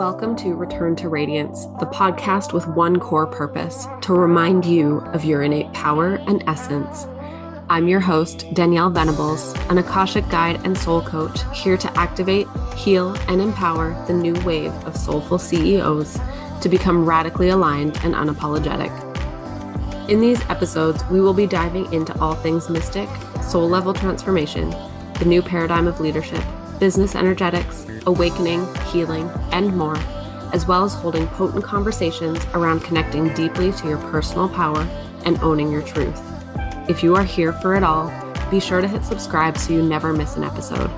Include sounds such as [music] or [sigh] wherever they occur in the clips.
Welcome to Return to Radiance, the podcast with one core purpose to remind you of your innate power and essence. I'm your host, Danielle Venables, an Akashic guide and soul coach here to activate, heal, and empower the new wave of soulful CEOs to become radically aligned and unapologetic. In these episodes, we will be diving into all things mystic, soul level transformation, the new paradigm of leadership, business energetics, awakening, healing, and more, as well as holding potent conversations around connecting deeply to your personal power and owning your truth. If you are here for it all, be sure to hit subscribe so you never miss an episode.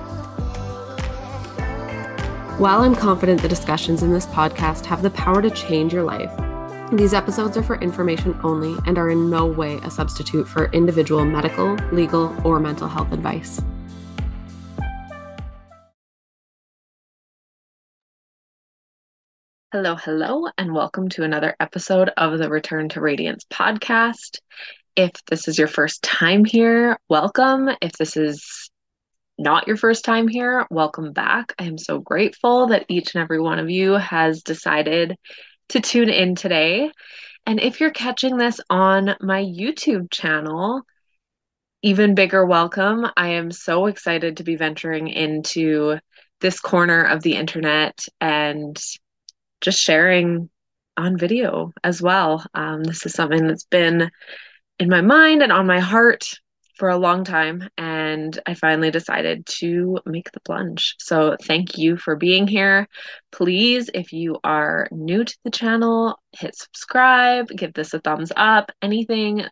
While I'm confident the discussions in this podcast have the power to change your life, these episodes are for information only and are in no way a substitute for individual medical, legal, or mental health advice. Hello, hello, and welcome to another episode of the Return to Radiance podcast. If this is your first time here, welcome. If this is not your first time here, welcome back. I am so grateful that each and every one of you has decided to tune in today. And if you're catching this on my YouTube channel, even bigger welcome. I am so excited to be venturing into this corner of the internet and just sharing on video as well. Um, this is something that's been in my mind and on my heart for a long time, and I finally decided to make the plunge. So, thank you for being here. Please, if you are new to the channel, hit subscribe, give this a thumbs up. Anything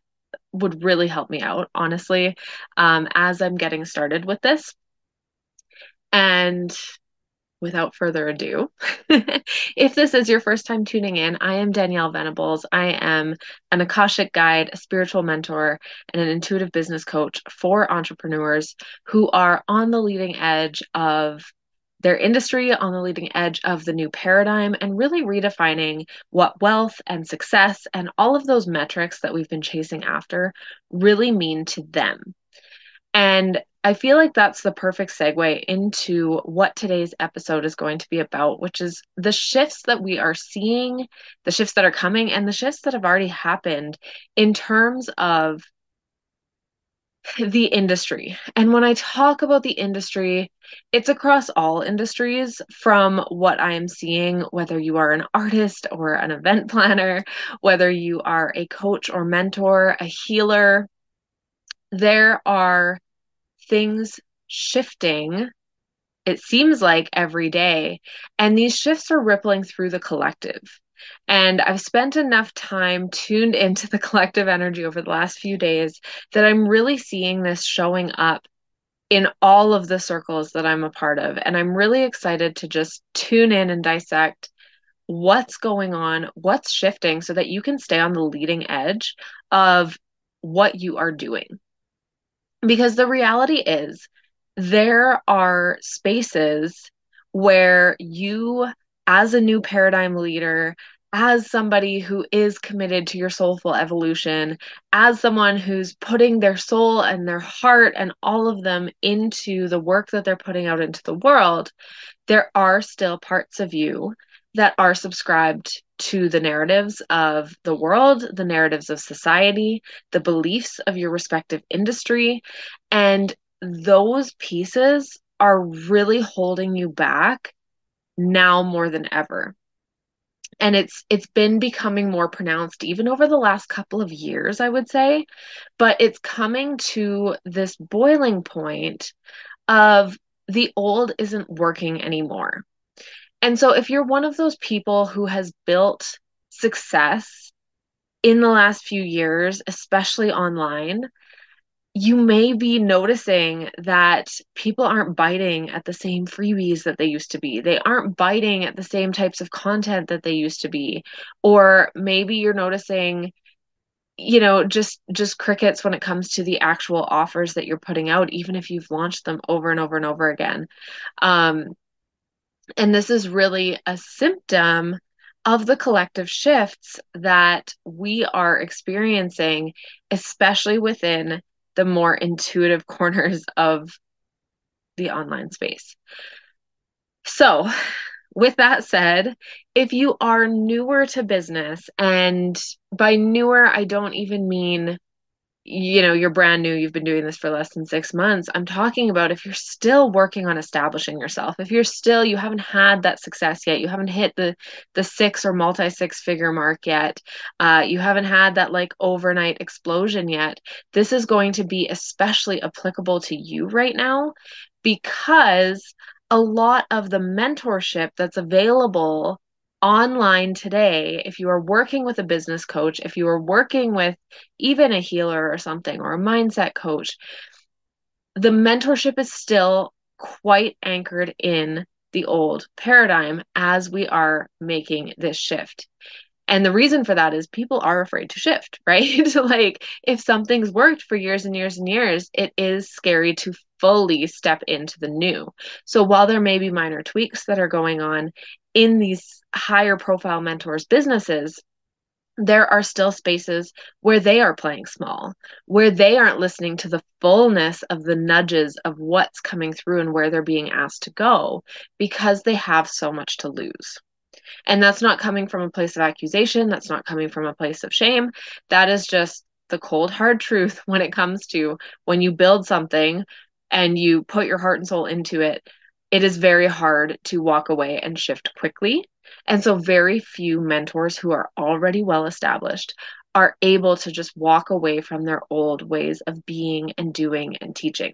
would really help me out, honestly, um, as I'm getting started with this. And without further ado, [laughs] if this is your first time tuning in, I am Danielle Venables. I am an Akashic guide, a spiritual mentor, and an intuitive business coach for entrepreneurs who are on the leading edge of their industry, on the leading edge of the new paradigm, and really redefining what wealth and success and all of those metrics that we've been chasing after really mean to them. And I feel like that's the perfect segue into what today's episode is going to be about, which is the shifts that we are seeing, the shifts that are coming, and the shifts that have already happened in terms of the industry. And when I talk about the industry, it's across all industries from what I am seeing, whether you are an artist or an event planner, whether you are a coach or mentor, a healer. There are things shifting it seems like every day and these shifts are rippling through the collective and I've spent enough time tuned into the [laughs] collective energy over the last few days that I'm really seeing this showing up in all of the circles that I'm a part of. And I'm really excited to just tune in and dissect what's going on, what's shifting, so that you can stay on the leading edge of what you are doing. Because the reality is, there are spaces where you, as a new paradigm leader, as somebody who is committed to your soulful evolution, as someone who's putting their soul and their heart and all of them into the work that they're putting out into the world, there are still parts of you that are subscribed to the narratives of the world, the narratives of society, the beliefs of your respective industry. And those pieces are really holding you back now more than ever. And it's it's been becoming more pronounced even over the last couple of years, I would say. But it's coming to this boiling point of the old isn't working anymore and so, if you're one of those people who has built success in the last few years, especially online, you may be noticing that people aren't biting at the same freebies that they used to be. They aren't biting at the same types of content that they used to be. Or maybe you're noticing you know just just crickets when it comes to the actual offers that you're putting out even if you've launched them over and over and over again um and this is really a symptom of the collective shifts that we are experiencing, especially within the more intuitive corners of the online space. So, with that said, if you are newer to business, and by newer, I don't even mean you know, you're brand new, you've been doing this for less than six months. I'm talking about if you're still working on establishing yourself, if you're still, you haven't had that success yet, you haven't hit the the six or multi six figure mark yet, uh, you haven't had that like overnight explosion yet. This is going to be especially applicable to you right now because a lot of the mentorship that's available online today, if you are working with a business coach, if you are working with even a healer or something or a mindset coach, the mentorship is still quite anchored in the old paradigm as we are making this shift. And the reason for that is people are afraid to shift, [laughs] right? [laughs] like if something's worked for years and years and years, it is scary to fully step into the new. So while there may be minor tweaks that are going on in these higher profile mentors businesses, there are still spaces where they are playing small, where they aren't listening to the fullness of the nudges of what's coming through and where they're being asked to go because they have so much to lose. And that's not coming from a place of accusation. That's not coming from a place of shame. That is just the cold, hard truth [laughs] when it comes to when you build something and you put your heart and soul into it, it is very hard to walk away and shift quickly. And so, very few mentors who are already well established are able to just walk away from their old ways of being and doing and teaching.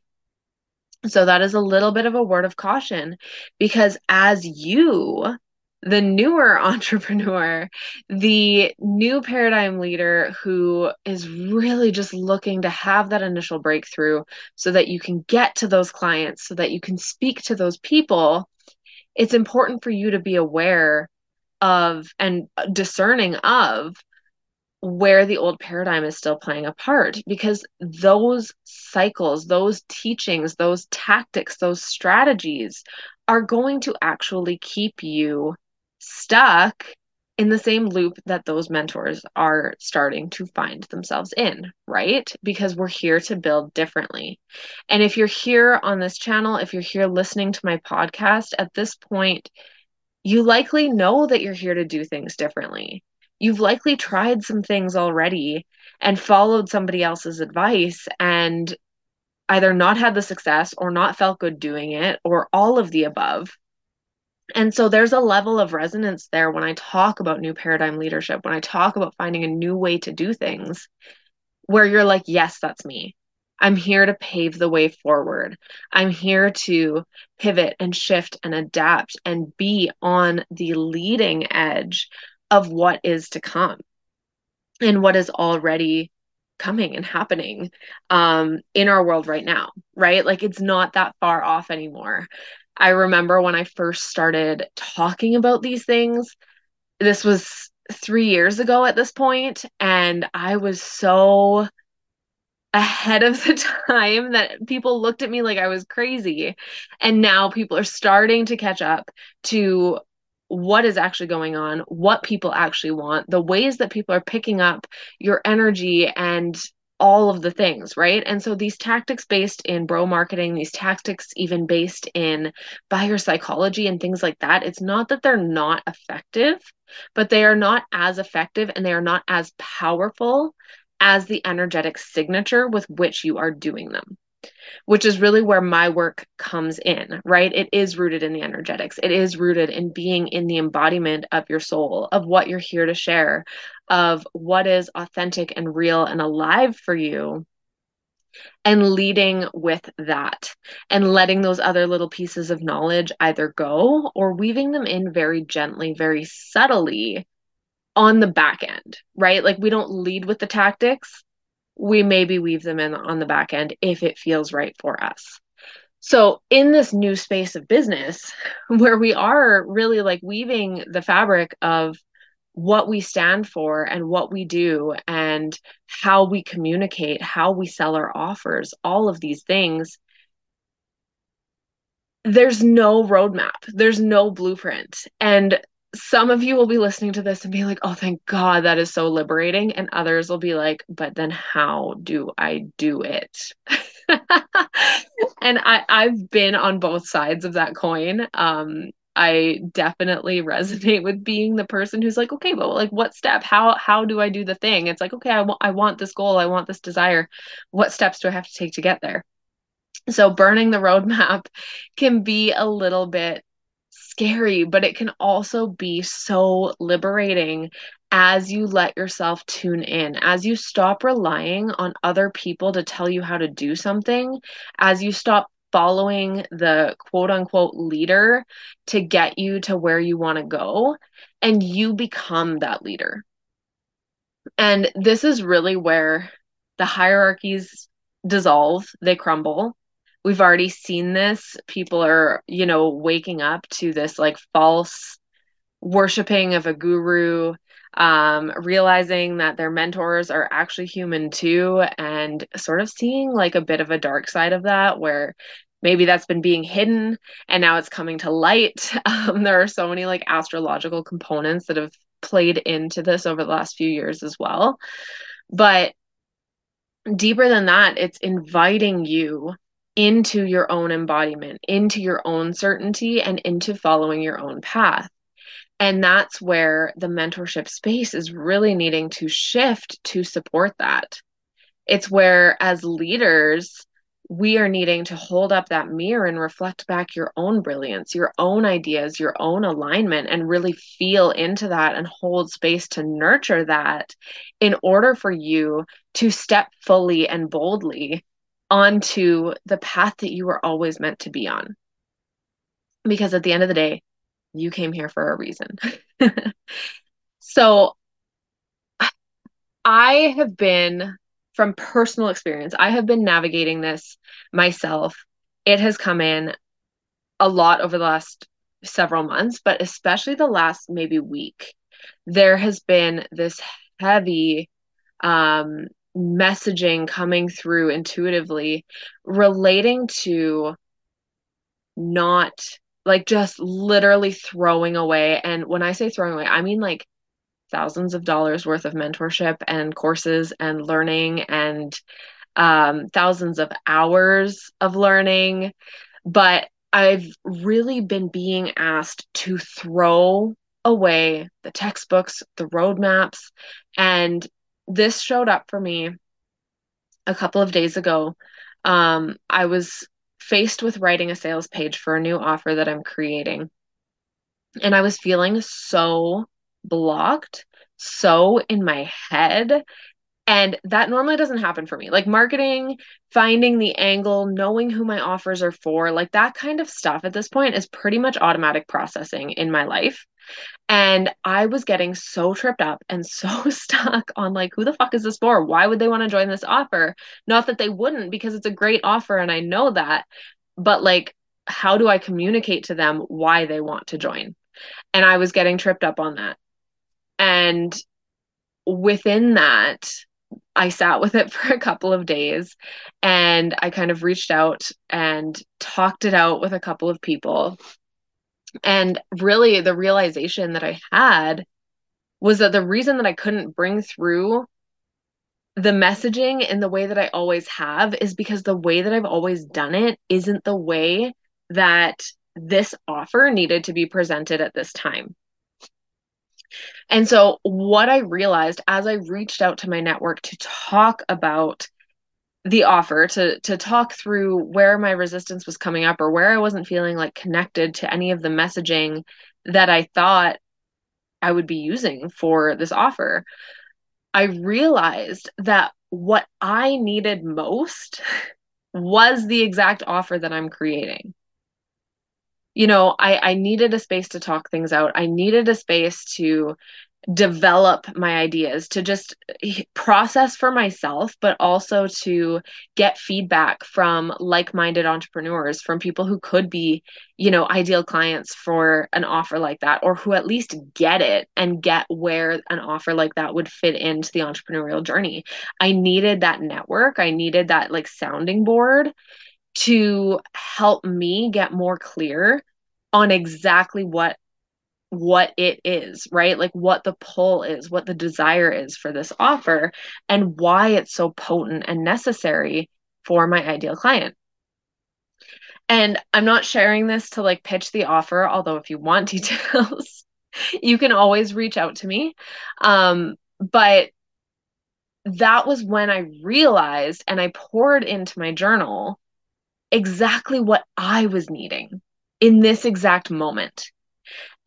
So, that is a little bit of a word of caution because as you the newer [laughs] entrepreneur, the new paradigm leader who is really just looking to have that initial breakthrough so that you can get to those clients, so that you can speak to those people, it's important for you to be aware of and discerning of where the old paradigm is still playing a part because those cycles, those teachings, those tactics, those strategies are going to actually keep you stuck in the same loop that those mentors are starting to find themselves in, right? Because we're here to build differently. And if you're here on this channel, if you're here listening to my podcast at this point, you likely know that you're here to do things differently. You've likely tried some things already and followed somebody else's advice and either not had the success or not felt good doing it or all of the above and so there's a level of resonance there when I talk about new paradigm leadership, when I talk about finding a new way to do things, where you're like, yes, that's me. I'm here to pave the way forward. I'm here to pivot and shift and adapt and be on the leading edge of what is to come and what is already coming and happening um, in our world right now, right? Like it's not that far off anymore. I remember when I first started talking about these things, this was three years ago at this point, and I was so ahead of the [laughs] time that people looked at me like I was crazy. And now people are starting to catch up to what is actually going on, what people actually want, the ways that people are picking up your energy and all of the things, right? And so these tactics based in bro marketing, these tactics even based in buyer psychology and things like that, it's not that they're not effective, but they are not as effective and they are not as powerful as the energetic signature with which you are doing them which is really where my work comes in, right? It is rooted in the energetics. It is rooted in being in the embodiment of your soul, of what you're here to share, of what is authentic and real and alive for you. And leading with that and letting those other little pieces of knowledge either go or weaving them in very gently, very subtly on the back end, right? Like we don't lead with the tactics, we maybe weave them in on the back end if it feels right for us. So, in this new space of business, [laughs] where we are really like weaving the fabric of what we stand for and what we do and how we communicate, how we sell our offers, all of these things, there's no roadmap, there's no blueprint. And some of you will be listening to this and be like, oh, thank God, that is so liberating. And others will be like, but then how do I do it? [laughs] and I, I've been on both sides of that coin. Um, I definitely resonate with being the person who's like, okay, but like what step? How how do I do the thing? It's like, okay, I want I want this goal, I want this desire. What steps do I have to take to get there? So burning the roadmap [laughs] can be a little bit scary, but it can also be so liberating as you let yourself tune in, as you stop relying on other people to tell you how to do something, as you stop following the quote unquote leader to get you to where you want to go, and you become that leader. And this is really where the hierarchies dissolve, they crumble. We've already seen this. People are, you know, waking up to this like false worshiping of a guru, um, realizing that their mentors are actually human too, and sort of seeing like a bit of a dark side of that where maybe that's been being hidden and now it's coming to light. [laughs] Um, there are so many like astrological components that have played into this over the last few years as well. But deeper than that, it's inviting you into your own embodiment, into your own certainty, and into following your own path. And that's where the mentorship space is really needing to shift to support that. It's where, as leaders, we are needing to hold up that mirror and reflect back your own brilliance, your own ideas, your own alignment, and really feel into that and hold space to nurture that in order for you to step fully and boldly onto the path that you were always meant to be on. Because at the end of the day, you came here for a reason. [laughs] so I have been from personal experience, I have been navigating this myself. It has come in a lot over the last several months, but especially the last maybe week. There has been this heavy um, messaging coming through intuitively relating to not like just literally throwing away. And when I say throwing away, I mean like thousands of dollars worth of mentorship and courses and learning and um, thousands of hours of learning. But I've really been being asked to throw away the textbooks, the roadmaps. And this showed up for me a couple of days ago. Um, I was faced with writing a sales page for a new offer that I'm creating. And I was feeling so blocked so in my head. And that normally doesn't happen for me. Like marketing, finding the angle, knowing who my offers are for, like that kind of stuff at this point is pretty much automatic processing in my life. And I was getting so tripped up and so [laughs] stuck on like, who the fuck is this for? Why would they want to join this offer? Not that they wouldn't, because it's a great offer and I know that. But like, how do I communicate to them why they want to join? And I was getting tripped up on that. And within that, I sat with it [laughs] for a couple of days and I kind of reached out and talked it out with a couple of people. And really, the realization that I had was that the reason that I couldn't bring through the messaging in the way that I always have is because the way that I've always done it isn't the way that this offer needed to be presented at this time. And so, what I realized as I reached out to my network to talk about the offer to to talk through where my resistance was coming up or where I wasn't feeling like connected to any of the messaging that I thought I would be using for this offer. I realized that what I needed most was the exact offer that I'm creating. You know i i needed a space to talk things out. I needed a space to develop my ideas to just process for myself but also to get feedback from like-minded entrepreneurs from people who could be you know ideal clients for an offer like that or who at least get it and get where an offer like that would fit into the entrepreneurial journey. I needed that network. I needed that like sounding board to help me get more clear on exactly what what it is, right? Like what the pull is, what the desire is for this offer, and why it's so potent and necessary for my ideal client. And I'm not sharing this to like pitch the offer, although if you want [laughs] details, you can always reach out to me. Um, but that was when I realized and I poured into my journal exactly what I was needing in this exact moment.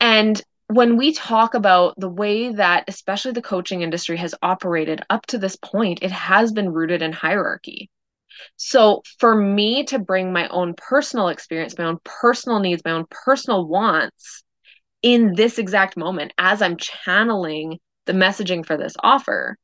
And when we talk about the way that especially the coaching industry has operated up to this point, it has been rooted in hierarchy. So for me to bring my own personal experience, my own personal needs, my own personal wants in this exact moment as I'm channeling the messaging for this offer,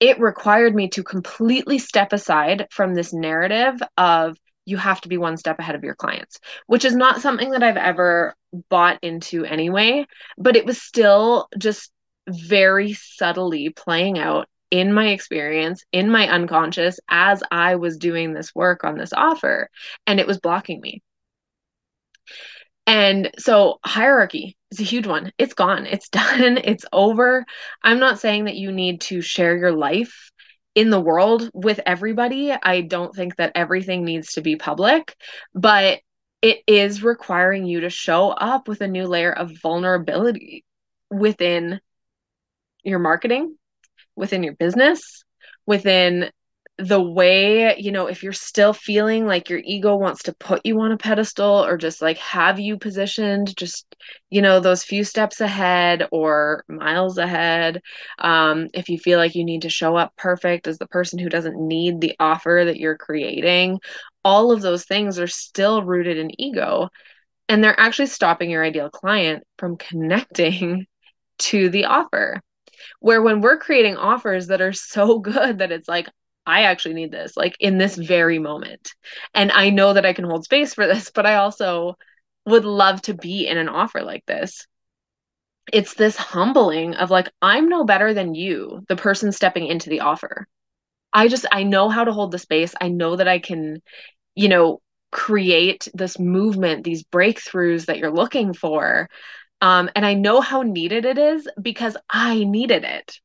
it required me to completely step aside from this narrative of you have to be one step ahead of your clients, which is not something that I've ever bought into anyway, but it was still just very subtly playing out in my experience, in my unconscious, as I was doing this work on this offer, and it was blocking me. And so hierarchy is a huge one. It's gone. It's [laughs] done. It's over. I'm not saying that you need to share your life in the world with everybody. I don't think that everything needs to be public, but it is requiring you to show up with a new layer of vulnerability within your marketing, within your business, within the way, you know, if you're still feeling like your ego wants to put you on a pedestal or just like have you positioned just, you know, those few steps ahead or miles ahead, um, if you feel like you need to show up perfect as the person who doesn't need the offer that you're creating, all of those things are still rooted in ego. And they're actually stopping your ideal client from connecting [laughs] to the offer where when we're creating offers that are so [laughs] good that it's like I actually need this, like in this very moment. And I know that I can hold space for this, [laughs] but I also would love to be in an offer like this. It's this humbling of like, I'm no better than you, the person stepping into the offer. I just, I know how to hold the space. I know that I can, you know, create this movement, these breakthroughs that you're looking for. Um, and I know how needed it is because I needed it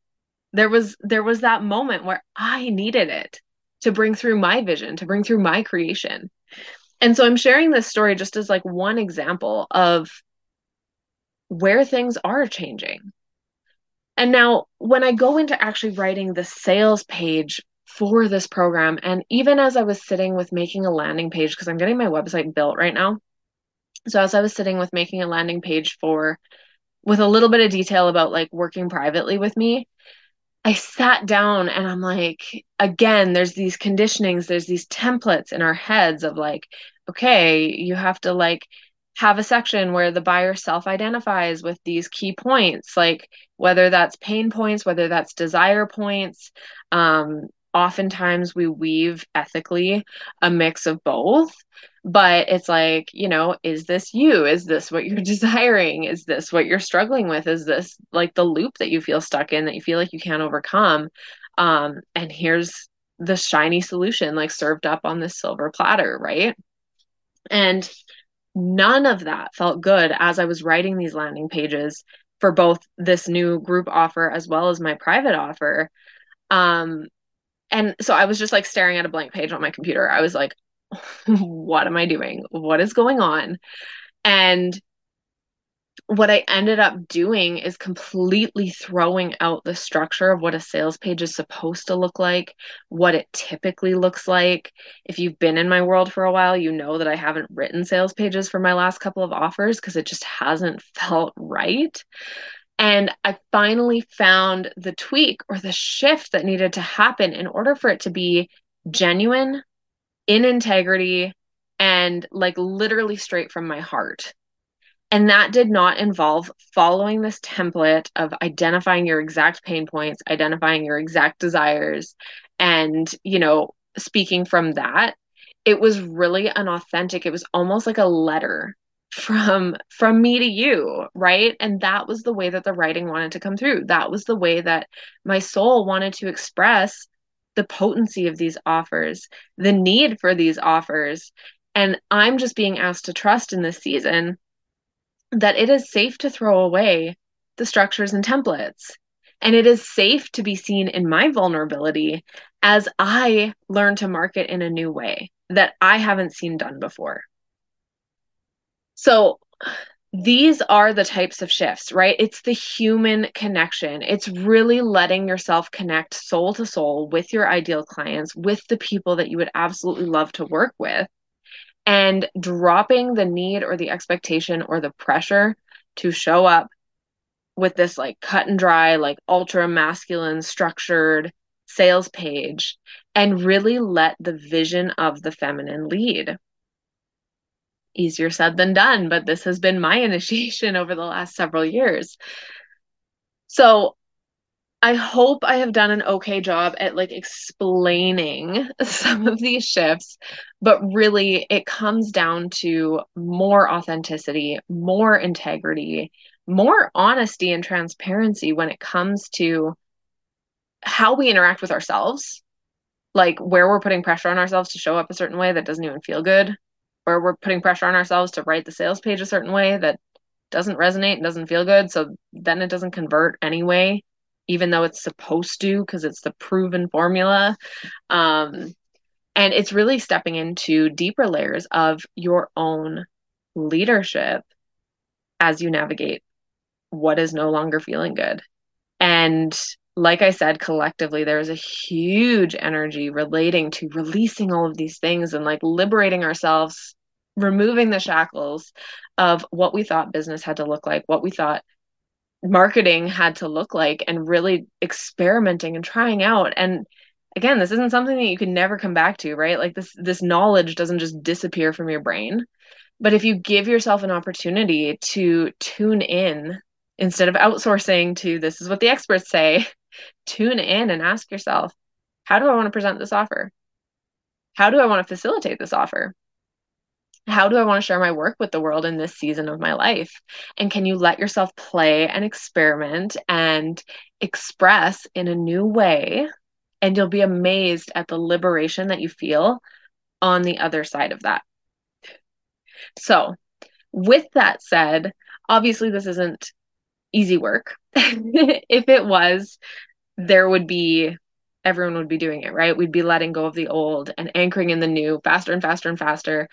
there was there was that moment where I needed it to bring through my vision, to bring through my creation. And so I'm sharing this story just as like one example of where things are changing. And now when I go into actually writing the sales page for this program and even as I was sitting with making a landing page because I'm getting my website built right now. So as I was sitting with making a landing page for with a little bit of detail about like working privately with me, I sat down and I'm like, again, there's these conditionings, there's these templates in our heads of like, okay, you have to like have a section where the buyer self identifies with these key points, like whether that's pain points, whether that's desire points. Um, oftentimes we weave ethically a mix of both but it's like you know is this you? Is this what you're [laughs] desiring? Is this what you're struggling with? Is this like the loop that you feel stuck in that you feel like you can't overcome? Um and here's the shiny solution like served up on this silver platter right? And none of that felt good as i was writing these landing pages for both this new group offer as well as my private offer. Um and so i was just like staring at a blank page on my computer. I was like what am I doing? What is going on? And what I ended up doing is completely throwing out the structure of what a sales page is supposed to look like, what it typically looks like. If you've been in my world for a while, you know that I haven't written sales pages for my last couple of offers because it just hasn't [laughs] felt right. And I finally found the tweak or the shift that needed to happen in order for it to be genuine, in integrity and like literally straight from my heart. And that did not involve following this template of identifying your exact pain points, identifying your exact desires, and, you know, speaking from that. It was really an authentic, it was almost like a letter from from me to you right and that was the way that the writing wanted to come through that was the way that my soul wanted to express the potency of these offers, the need for these offers. And I'm just being asked to trust in this season that it is safe to throw away the structures and templates. And it is safe to be seen in my vulnerability as I learn to market in a new way, that I haven't seen done before. So, these are the types of shifts, right? It's the human connection. It's really letting yourself connect soul to soul with your ideal clients, with the people that you would absolutely love to work with, and dropping the need or the expectation or the pressure to show up with this like cut and dry, like ultra masculine structured sales page and really let the vision of the feminine lead easier said than done, but this has been my [laughs] initiation over the last several years. So I hope I have done an okay job at like explaining [laughs] some of these shifts, but really it comes down to more authenticity, more integrity, more honesty and transparency when it comes to how we interact with ourselves, like where we're putting pressure on ourselves to show up a certain way that doesn't even feel good, where we're putting pressure on ourselves to write the sales page a certain way that doesn't resonate and doesn't feel good. So then it doesn't convert anyway, even though it's supposed to, because it's the proven formula. Um, and it's really stepping into deeper layers of your own leadership as you navigate what is no longer feeling good. And like I said, collectively, there is a huge energy relating to releasing all of these things and like liberating ourselves removing the shackles of what we thought business had to look like, what we thought marketing had to look like, and really experimenting and trying out. And again, this isn't something that you can never come back to, right? Like this this knowledge doesn't just disappear from your brain. But if you give yourself an opportunity to tune in instead of outsourcing to this is what the experts say, [laughs] tune in and ask yourself, how do I want to present this offer? How do I want to facilitate this offer? How do I want to share my work with the world in this season of my life? And can you let yourself play and experiment and express in a new way? And you'll be amazed at the liberation that you feel on the other side of that. So, with that said, obviously, this isn't easy work. [laughs] if it was, there would be everyone would be doing it, right? We'd be letting go of the old and anchoring in the new faster and faster and faster.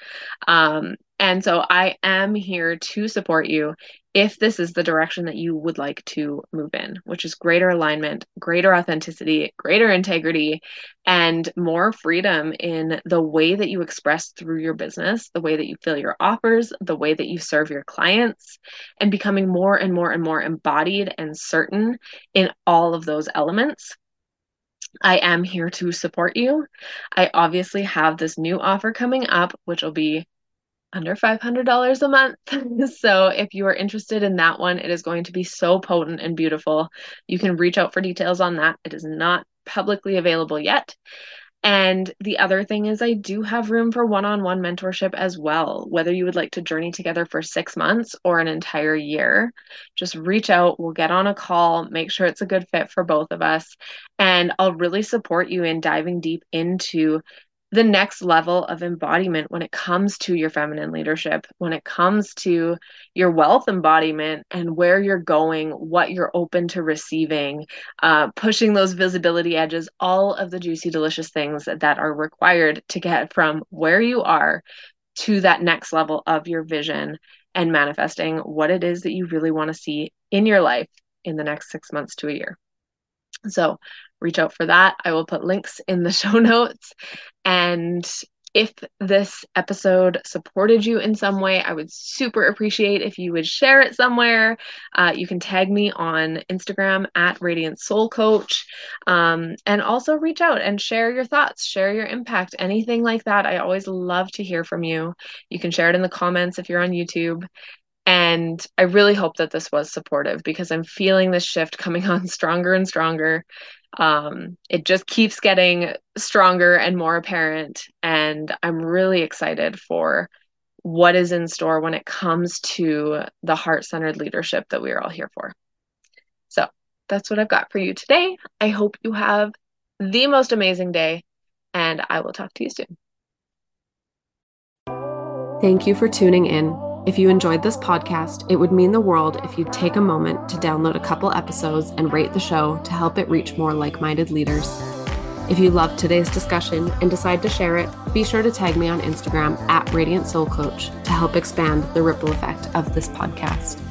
Um, and so I am here to support you if this is the direction that you would like to move in, which is greater alignment, greater authenticity, greater integrity, and more freedom in the way that you express through your business, the way that you fill your offers, the way that you serve your clients, and becoming more and more and more embodied and certain in all of those elements I am here to support you. I obviously have this new offer coming up, which will be under $500 a month. [laughs] so if you are interested in that one, it is going to be so potent and beautiful. You can reach out for details on that. It is not publicly available yet. And the other thing is, I do have room for one on one mentorship as well. Whether you would like to journey together for six months or an entire year, just reach out. We'll get on a call, make sure it's a good fit for both of us. And I'll really support you in diving deep into the next level of embodiment when it comes to your feminine leadership, when it comes to your wealth embodiment and where you're going, what you're open to receiving, uh, pushing those visibility edges, all of the juicy, delicious things that, that are required to get from where you are to that next level of your vision and manifesting what it is that you really want to see in your life in the next six months to a year. So reach out for that. I will put links in the [laughs] show notes. And if this episode supported you in some way, I would super appreciate if you would share it somewhere. Uh, you can tag me on Instagram at Radiant Soul Coach, um, and also reach out and share your thoughts, share your impact, anything like that. I always love to hear from you. You can share it in the comments if you're on YouTube. And I really hope that this was supportive because I'm feeling this shift coming [laughs] on stronger and stronger. Um, it just keeps getting stronger and more apparent. And I'm really excited for what is in store when it comes to the heart centered leadership that we are all here for. So that's what I've got for you today. I hope you have the most amazing day, and I will talk to you soon. Thank you for tuning in. If you enjoyed this podcast, it would mean the world if you'd take a moment to download a couple episodes and rate the show to help it reach more like minded leaders. If you loved today's discussion and decide to share it, be sure to tag me on Instagram at Radiant Soul Coach to help expand the ripple effect of this podcast.